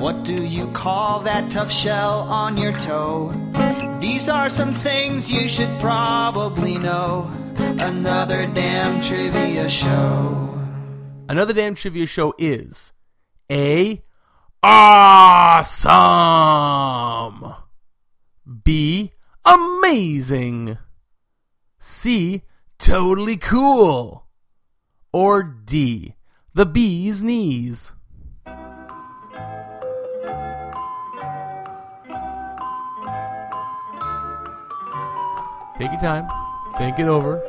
What do you call that tough shell on your toe? These are some things you should probably know. Another damn trivia show. Another damn trivia show is A. Awesome. B. Amazing. C. Totally cool. Or D. The bee's knees. Take your time. Think it over.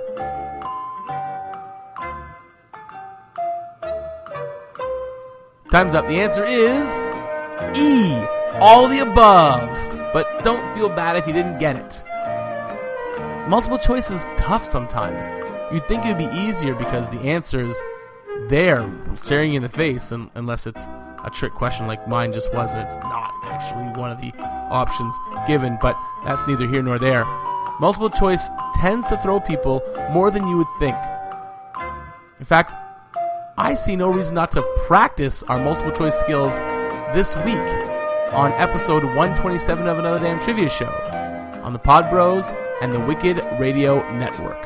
Time's up. The answer is E. All the above. But don't feel bad if you didn't get it. Multiple choice is tough sometimes. You'd think it would be easier because the answer's there, staring you in the face, un- unless it's a trick question like mine just was, and it's not actually one of the options given, but that's neither here nor there. Multiple choice tends to throw people more than you would think. In fact, I see no reason not to practice our multiple choice skills this week on episode 127 of Another Damn Trivia Show on the Pod Bros and the Wicked Radio Network.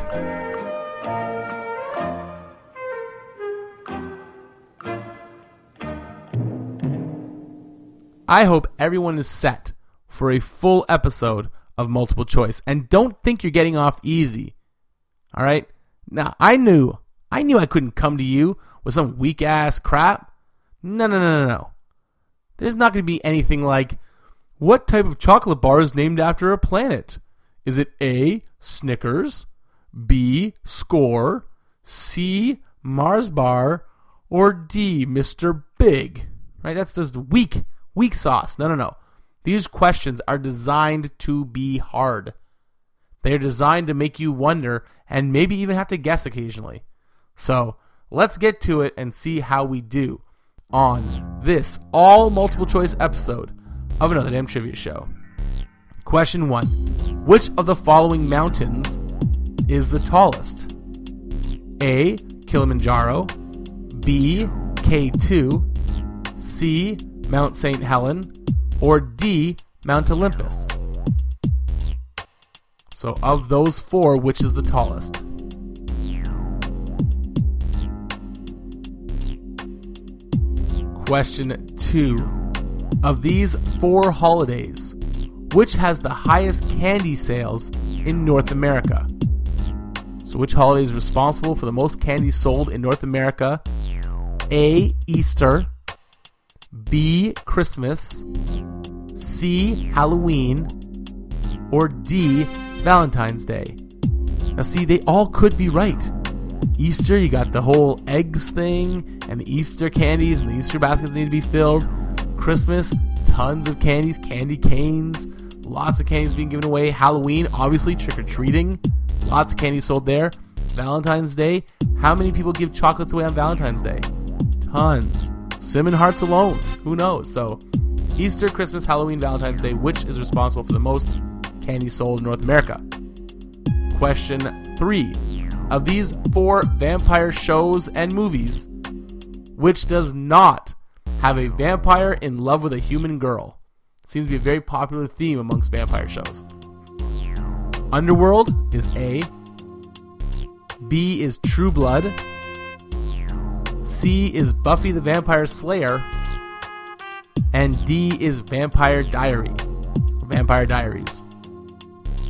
I hope everyone is set for a full episode of multiple choice and don't think you're getting off easy. All right? Now, I knew, I knew I couldn't come to you with some weak ass crap. No, no, no, no, no. There's not going to be anything like, what type of chocolate bar is named after a planet? Is it A, Snickers, B, Score, C, Mars bar, or D, Mr. Big? Right? That's just weak, weak sauce. No, no, no. These questions are designed to be hard. They are designed to make you wonder and maybe even have to guess occasionally. So let's get to it and see how we do on this all multiple choice episode of another damn trivia show. Question one Which of the following mountains is the tallest? A. Kilimanjaro, B. K2, C. Mount St. Helen, or D. Mount Olympus? So, of those four, which is the tallest? Question two. Of these four holidays, which has the highest candy sales in North America? So, which holiday is responsible for the most candy sold in North America? A. Easter, B. Christmas, C. Halloween, or D. Valentine's Day? Now, see, they all could be right. Easter, you got the whole eggs thing, and the Easter candies, and the Easter baskets need to be filled. Christmas, tons of candies, candy canes, lots of candies being given away. Halloween, obviously, trick or treating, lots of candy sold there. Valentine's Day, how many people give chocolates away on Valentine's Day? Tons. Cinnamon hearts alone, who knows? So, Easter, Christmas, Halloween, Valentine's Day, which is responsible for the most candy sold in North America? Question three. Of these four vampire shows and movies, which does not have a vampire in love with a human girl? Seems to be a very popular theme amongst vampire shows. Underworld is A. B is True Blood. C is Buffy the Vampire Slayer. And D is Vampire Diary. Vampire Diaries.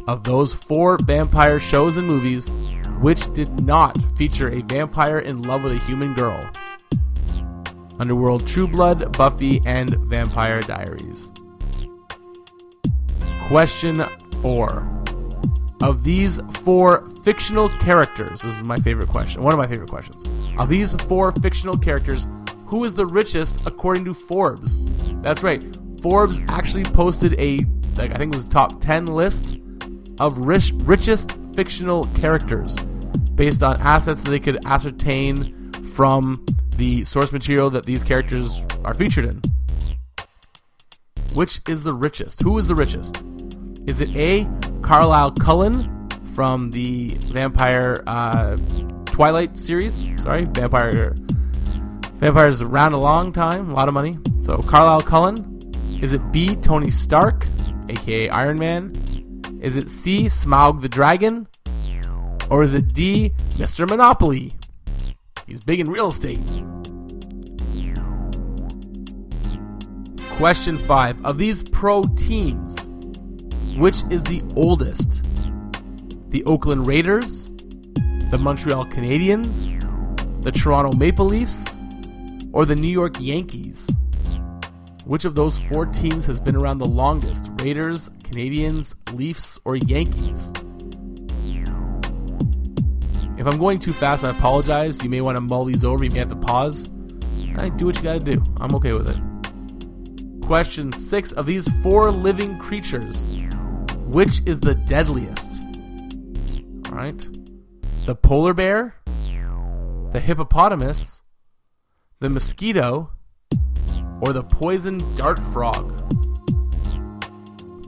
Of those four vampire shows and movies, which did not feature a vampire in love with a human girl? Underworld True Blood, Buffy, and Vampire Diaries. Question 4. Of these four fictional characters, this is my favorite question, one of my favorite questions. Of these four fictional characters, who is the richest according to Forbes? That's right. Forbes actually posted a, like I think it was top 10 list of rich, richest fictional characters based on assets that they could ascertain from the source material that these characters are featured in. Which is the richest? Who is the richest? Is it A. Carlisle Cullen from the Vampire uh, Twilight series? Sorry, Vampire. Vampires around a long time, a lot of money. So Carlisle Cullen. Is it B. Tony Stark, aka Iron Man? Is it C. Smaug the Dragon? Or is it D. Mr. Monopoly? He's big in real estate. Question 5. Of these pro teams, which is the oldest? The Oakland Raiders, the Montreal Canadiens, the Toronto Maple Leafs, or the New York Yankees? Which of those four teams has been around the longest? Raiders, Canadiens, Leafs, or Yankees? If I'm going too fast, I apologize. You may want to mull these over. You may have to pause. I do what you gotta do. I'm okay with it. Question six of these four living creatures, which is the deadliest? Alright. The polar bear, the hippopotamus, the mosquito, or the poison dart frog?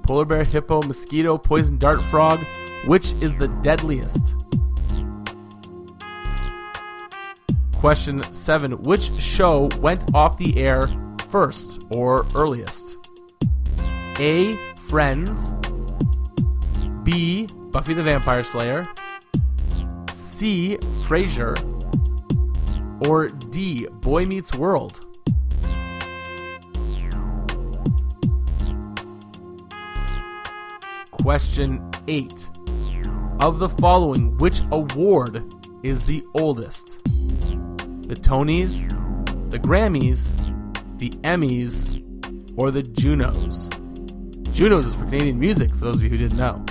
Polar bear, hippo, mosquito, poison dart frog, which is the deadliest? Question 7. Which show went off the air first or earliest? A. Friends. B. Buffy the Vampire Slayer. C. Frasier. Or D. Boy Meets World. Question 8. Of the following, which award is the oldest? The Tonys, the Grammys, the Emmys, or the Junos? Junos is for Canadian music, for those of you who didn't know.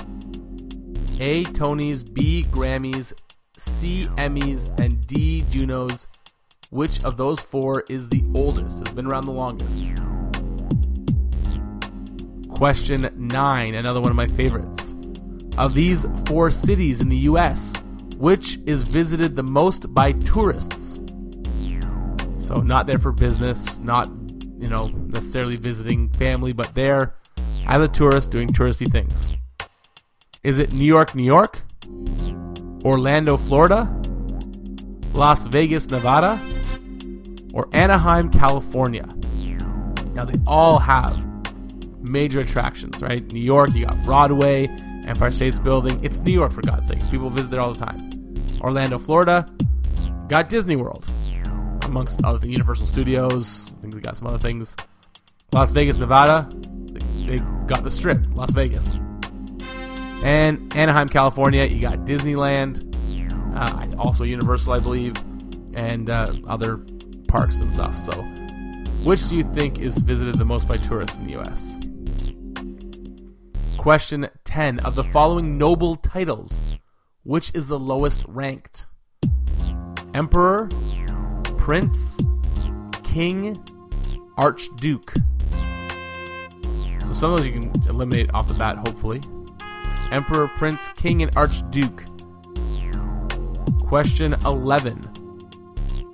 A. Tonys, B. Grammys, C. Emmys, and D. Junos. Which of those four is the oldest? Has been around the longest. Question 9, another one of my favorites. Of these four cities in the US, which is visited the most by tourists? So, not there for business, not, you know, necessarily visiting family, but there as a tourist doing touristy things. Is it New York, New York? Orlando, Florida? Las Vegas, Nevada? Or Anaheim, California? Now, they all have major attractions, right? New York, you got Broadway, Empire State's Building. It's New York, for God's sakes. People visit there all the time. Orlando, Florida, got Disney World, amongst other things, Universal Studios. I think they got some other things. Las Vegas, Nevada, they, they got the Strip, Las Vegas. And Anaheim, California, you got Disneyland, uh, also Universal, I believe, and uh, other parks and stuff. So, which do you think is visited the most by tourists in the U.S.? Question 10. Of the following noble titles, which is the lowest ranked? Emperor, Prince, King, Archduke. So some of those you can eliminate off the bat, hopefully. Emperor, Prince, King, and Archduke. Question 11.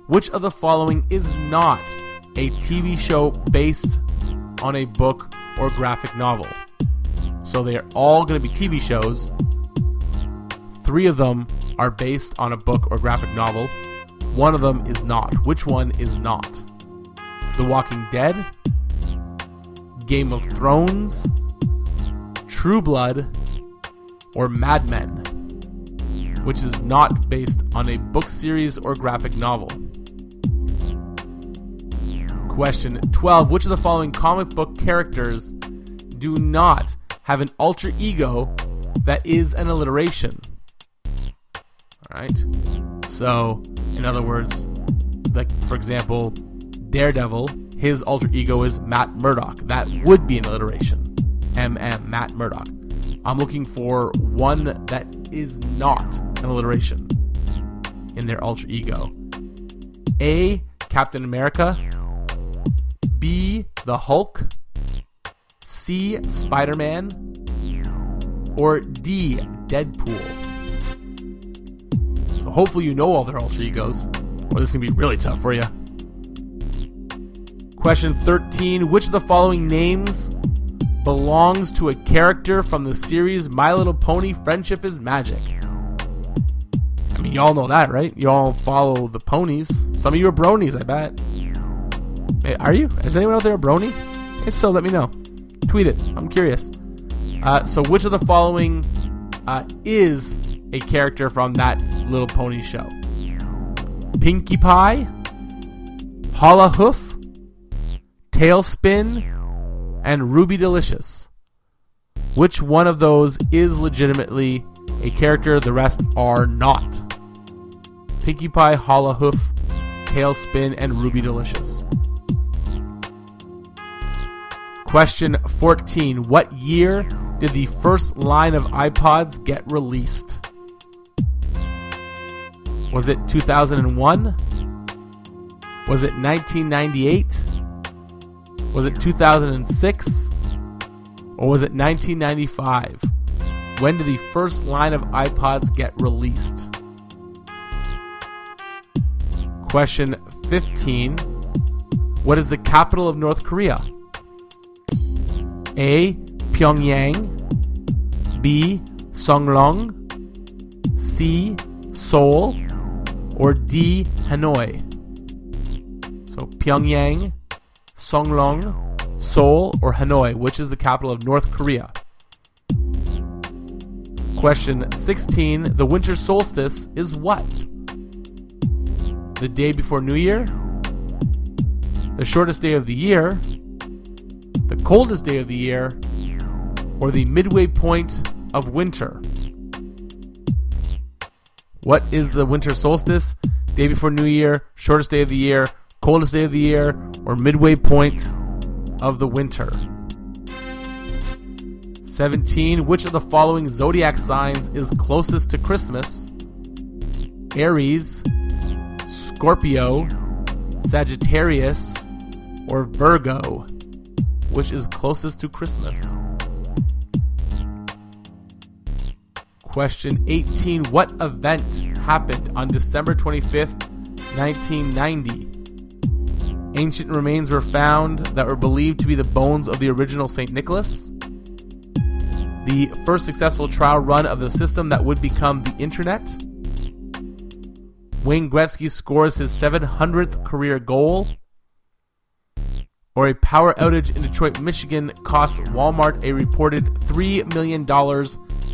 Which of the following is not a TV show based on a book or graphic novel? So they are all going to be TV shows. Three of them are based on a book or graphic novel. One of them is not. Which one is not? The Walking Dead, Game of Thrones, True Blood, or Mad Men, which is not based on a book series or graphic novel. Question 12 Which of the following comic book characters do not have an alter ego that is an alliteration? Alright? So, in other words, like for example, Daredevil, his alter ego is Matt Murdock. That would be an alliteration. MM, Matt Murdock. I'm looking for one that is not an alliteration in their alter ego. A. Captain America. B. The Hulk. C. Spider Man. Or D. Deadpool. So hopefully you know all their alter egos, or this is gonna be really tough for you. Question 13 Which of the following names belongs to a character from the series My Little Pony Friendship is Magic? I mean, y'all know that, right? Y'all follow the ponies. Some of you are bronies, I bet. Hey, Are you? Is anyone out there a brony? If so, let me know. Tweet it. I'm curious. Uh, so, which of the following uh, is a character from that Little Pony show? Pinkie Pie, Holla Hoof, Tailspin, and Ruby Delicious. Which one of those is legitimately a character, the rest are not? Pinkie Pie, Holla Hoof, Tailspin, and Ruby Delicious. Question 14. What year did the first line of iPods get released? Was it 2001? Was it 1998? Was it 2006? Or was it 1995? When did the first line of iPods get released? Question 15. What is the capital of North Korea? A. Pyongyang. B. Songlong. C. Seoul. Or D. Hanoi. So Pyongyang, Songlong, Seoul, or Hanoi. Which is the capital of North Korea? Question 16. The winter solstice is what? The day before New Year? The shortest day of the year? The coldest day of the year? Or the midway point of winter? What is the winter solstice? Day before New Year, shortest day of the year, coldest day of the year, or midway point of the winter? 17. Which of the following zodiac signs is closest to Christmas? Aries, Scorpio, Sagittarius, or Virgo? Which is closest to Christmas? Question 18. What event happened on December 25th, 1990? Ancient remains were found that were believed to be the bones of the original St. Nicholas. The first successful trial run of the system that would become the Internet. Wayne Gretzky scores his 700th career goal. Or a power outage in Detroit, Michigan costs Walmart a reported $3 million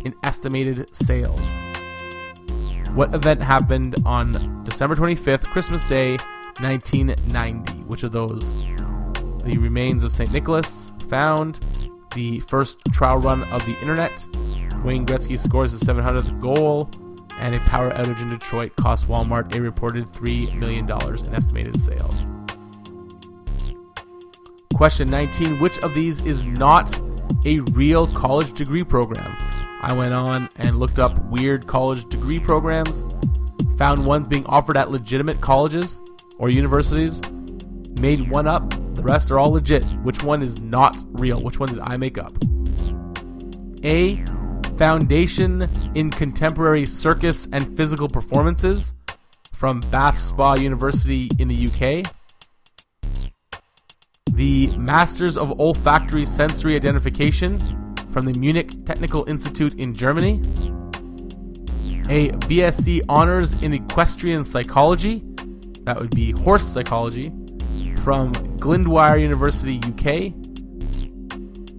in estimated sales. What event happened on December 25th, Christmas Day, 1990? Which of those? The remains of St. Nicholas found, the first trial run of the internet, Wayne Gretzky scores his 700th goal, and a power outage in Detroit cost Walmart a reported $3 million in estimated sales. Question 19 Which of these is not a real college degree program? I went on and looked up weird college degree programs, found ones being offered at legitimate colleges or universities, made one up. The rest are all legit. Which one is not real? Which one did I make up? A. Foundation in Contemporary Circus and Physical Performances from Bath Spa University in the UK. The Masters of Olfactory Sensory Identification from the Munich Technical Institute in Germany. A BSc Honors in Equestrian Psychology, that would be horse psychology, from Glyndwr University, UK.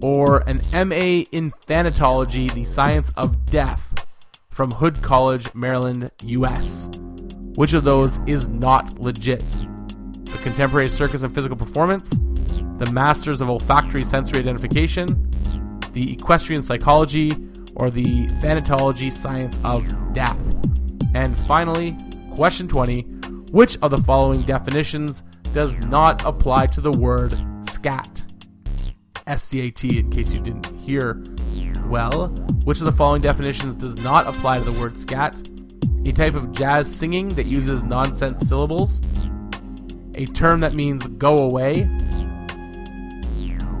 Or an MA in Thanatology, the Science of Death, from Hood College, Maryland, US. Which of those is not legit? The Contemporary Circus and Physical Performance, the Masters of Olfactory Sensory Identification, the Equestrian Psychology, or the Thanatology Science of Death. And finally, question 20 Which of the following definitions does not apply to the word scat? S C A T, in case you didn't hear well. Which of the following definitions does not apply to the word scat? A type of jazz singing that uses nonsense syllables. A term that means go away.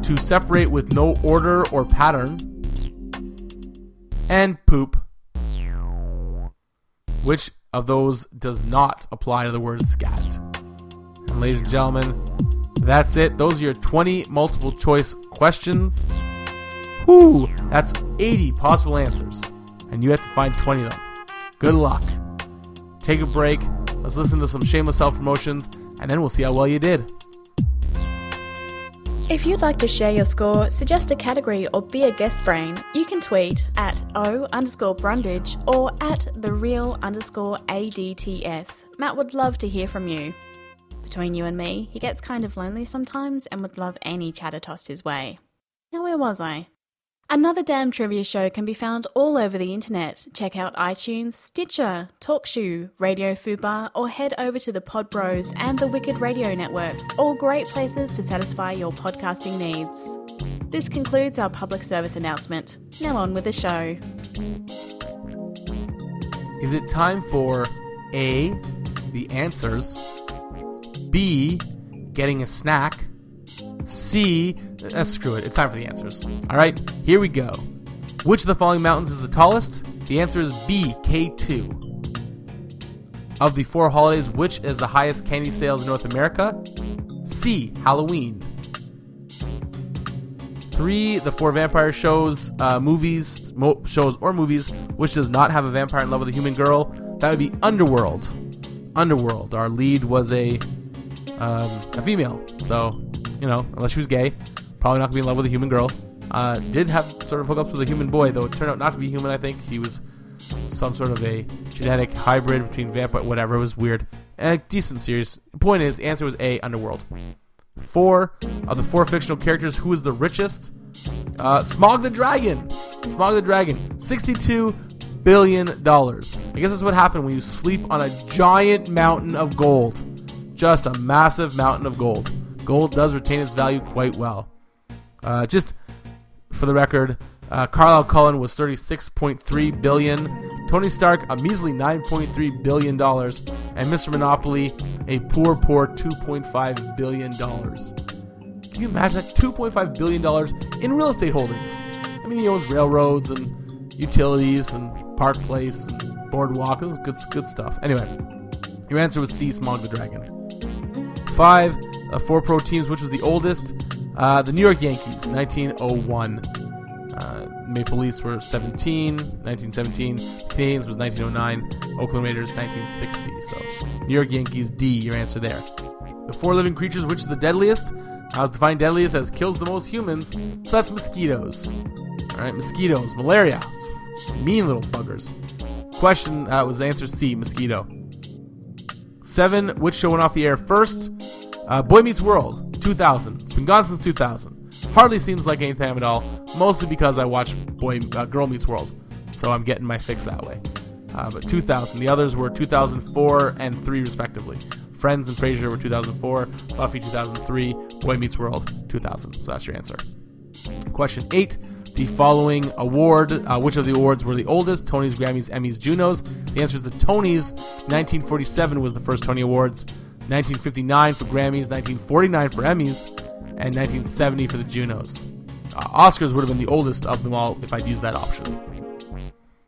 To separate with no order or pattern. And poop. Which of those does not apply to the word scat? And ladies and gentlemen, that's it. Those are your 20 multiple choice questions. Whoo! That's 80 possible answers. And you have to find 20 of them. Good luck. Take a break. Let's listen to some shameless self promotions, and then we'll see how well you did. If you'd like to share your score, suggest a category, or be a guest brain, you can tweet at O underscore Brundage or at the real underscore ADTS. Matt would love to hear from you. Between you and me, he gets kind of lonely sometimes and would love any chatter tossed his way. Now, where was I? Another Damn Trivia Show can be found all over the internet. Check out iTunes, Stitcher, TalkShoe, Radio Fubar, or head over to the Pod Bros and the Wicked Radio Network, all great places to satisfy your podcasting needs. This concludes our public service announcement. Now on with the show. Is it time for A, the answers, B, getting a snack, C, uh, screw it, it's time for the answers. All right, here we go. Which of the following mountains is the tallest? The answer is B, K2. Of the four holidays, which is the highest candy sales in North America? C, Halloween. Three, the four vampire shows, uh, movies, mo- shows or movies, which does not have a vampire in love with a human girl. That would be Underworld. Underworld. Our lead was a um, a female, so you know, unless she was gay, probably not gonna be in love with a human girl. Uh, did have sort of hookups with a human boy, though it turned out not to be human. I think he was some sort of a genetic hybrid between vampire, whatever. It was weird. And a decent series. Point is, the answer was A. Underworld. Four of the four fictional characters, who is the richest? Uh, Smaug the Dragon. Smaug the Dragon, sixty-two billion dollars. I guess that's what happened when you sleep on a giant mountain of gold. Just a massive mountain of gold. Gold does retain its value quite well. Uh, just for the record, uh, Carlisle Cullen was 36.3 billion. Tony Stark a measly 9.3 billion dollars, and Mr. Monopoly a poor, poor 2.5 billion dollars. Can you imagine that 2.5 billion dollars in real estate holdings? I mean, he owns railroads and utilities and Park Place and Boardwalk. Good, good stuff. Anyway, your answer was C. Smaug the Dragon. Five, uh, four pro teams. Which was the oldest? Uh, the New York Yankees, 1901. Uh, Maple Leafs were 17, 1917. Canadiens was 1909. Oakland Raiders, 1960. So, New York Yankees, D, your answer there. The four living creatures, which is the deadliest? I was defined deadliest as kills the most humans, so that's mosquitoes. Alright, mosquitoes, malaria. Mean little buggers. Question uh, was the answer C, mosquito. Seven, which show went off the air first? Uh, Boy Meets World, 2000. It's been gone since 2000. Hardly seems like any time at all, mostly because I watch Boy uh, Girl Meets World, so I'm getting my fix that way. Uh, but 2000. The others were 2004 and 3 respectively. Friends and Frasier were 2004, Buffy 2003, Boy Meets World 2000. So that's your answer. Question 8. The following award, uh, which of the awards were the oldest? Tonys, Grammys, Emmys, Junos. The answer is the Tonys. 1947 was the first Tony Awards. 1959 for Grammys, 1949 for Emmys, and 1970 for the Junos. Uh, Oscars would have been the oldest of them all if I'd used that option.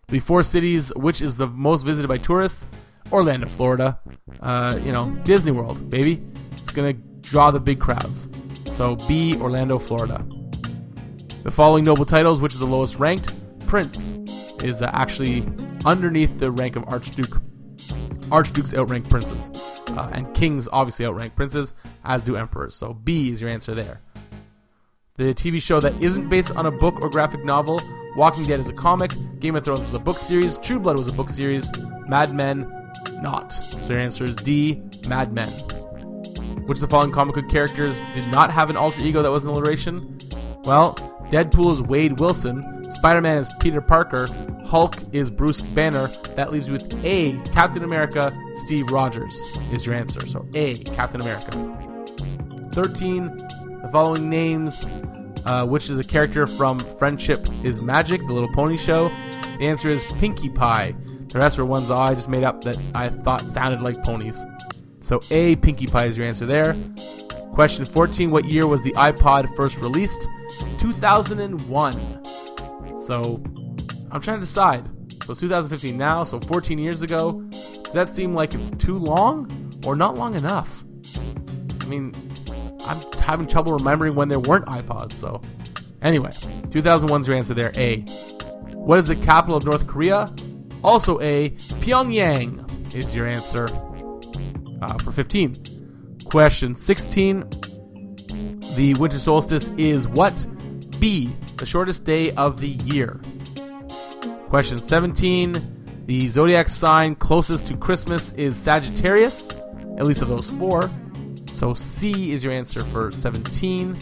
The four cities, which is the most visited by tourists? Orlando, Florida. Uh, you know, Disney World, baby. It's gonna draw the big crowds. So B, Orlando, Florida. The following noble titles, which is the lowest ranked? Prince is uh, actually underneath the rank of Archduke. Archdukes outrank princes, uh, and kings obviously outrank princes, as do emperors. So B is your answer there. The TV show that isn't based on a book or graphic novel, Walking Dead is a comic, Game of Thrones was a book series, True Blood was a book series, Mad Men not. So your answer is D, Mad Men. Which of the following comic book characters did not have an alter ego that was an alliteration? Well, Deadpool is Wade Wilson, Spider Man is Peter Parker, Hulk is Bruce Banner. That leaves you with A, Captain America, Steve Rogers is your answer. So A, Captain America. 13, the following names uh, which is a character from Friendship is Magic, the Little Pony show? The answer is Pinkie Pie. The rest were ones I just made up that I thought sounded like ponies. So A, Pinkie Pie is your answer there. Question 14 What year was the iPod first released? 2001. So I'm trying to decide. So 2015 now, so 14 years ago. Does that seem like it's too long or not long enough? I mean, I'm having trouble remembering when there weren't iPods, so. Anyway, 2001's your answer there, A. What is the capital of North Korea? Also A. Pyongyang is your answer uh, for 15. Question 16. The winter solstice is what? B. The shortest day of the year. Question 17. The zodiac sign closest to Christmas is Sagittarius, at least of those four. So C is your answer for 17.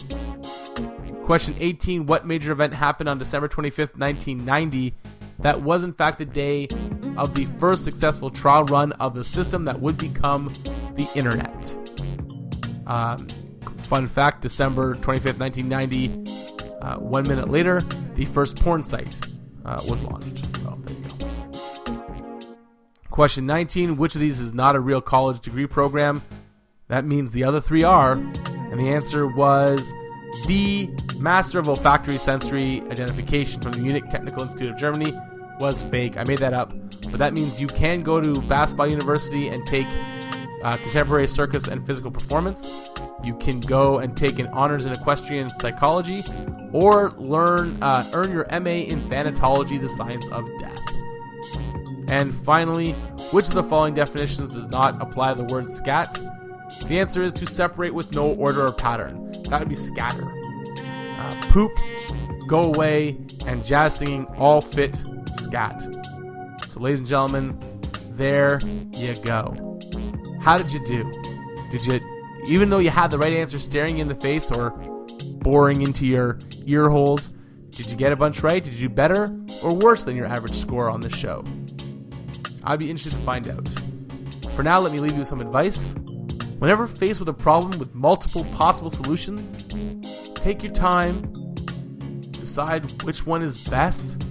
Question 18 What major event happened on December 25th, 1990? That was, in fact, the day of the first successful trial run of the system that would become the internet. Um, fun fact December 25th, 1990, uh, one minute later, the first porn site uh, was launched. So there you go. Question 19 Which of these is not a real college degree program? That means the other three are. And the answer was B. Master of Olfactory Sensory Identification from the Munich Technical Institute of Germany was fake. I made that up. But that means you can go to Basketball University and take uh, contemporary circus and physical performance. You can go and take an honors in equestrian psychology, or learn uh, earn your MA in thanatology, the science of death. And finally, which of the following definitions does not apply the word scat? The answer is to separate with no order or pattern. That would be scatter. Uh, poop, go away, and jazz singing all fit scat. So, ladies and gentlemen, there you go. How did you do? Did you, even though you had the right answer staring you in the face or boring into your ear holes, did you get a bunch right? Did you do better or worse than your average score on this show? I'd be interested to find out. For now, let me leave you with some advice. Whenever faced with a problem with multiple possible solutions, take your time, decide which one is best.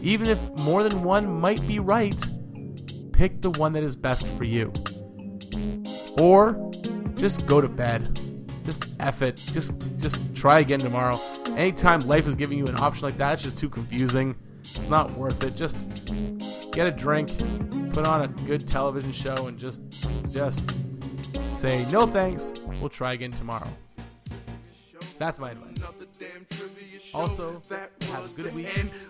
Even if more than one might be right, pick the one that is best for you. Or just go to bed. Just F it. Just just try again tomorrow. Anytime life is giving you an option like that, it's just too confusing. It's not worth it. Just get a drink, put on a good television show, and just just say no thanks. We'll try again tomorrow. That's my advice. Also, have a good week.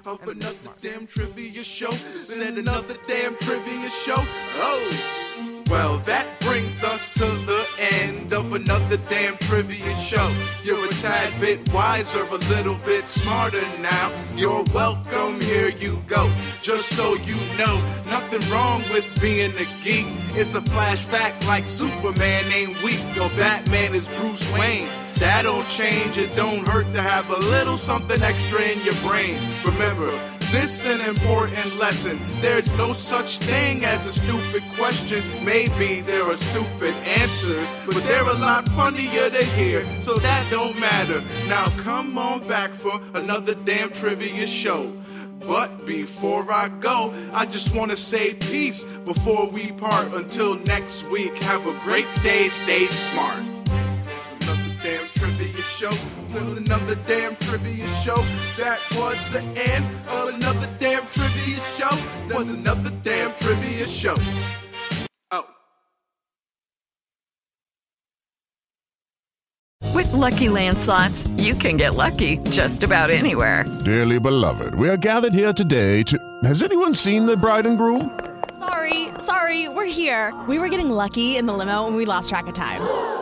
of and stay another damn trivia show. Said another damn trivia show. Oh, well, that brings us to the end of another damn trivia show. You're a tad bit wiser, a little bit smarter now. You're welcome, here you go. Just so you know, nothing wrong with being a geek. It's a flash fact like Superman ain't weak. Your Batman is Bruce Wayne. That don't change, it don't hurt to have a little something extra in your brain. Remember, this an important lesson. There's no such thing as a stupid question. Maybe there are stupid answers, but they're a lot funnier to hear, so that don't matter. Now come on back for another damn trivia show. But before I go, I just want to say peace before we part. Until next week, have a great day, stay smart show. There was another damn trivia show. That was the end of another damn trivia show. There was another damn trivia show. Oh. With Lucky Land slots, you can get lucky just about anywhere. Dearly beloved, we are gathered here today to. Has anyone seen the bride and groom? Sorry, sorry, we're here. We were getting lucky in the limo and we lost track of time.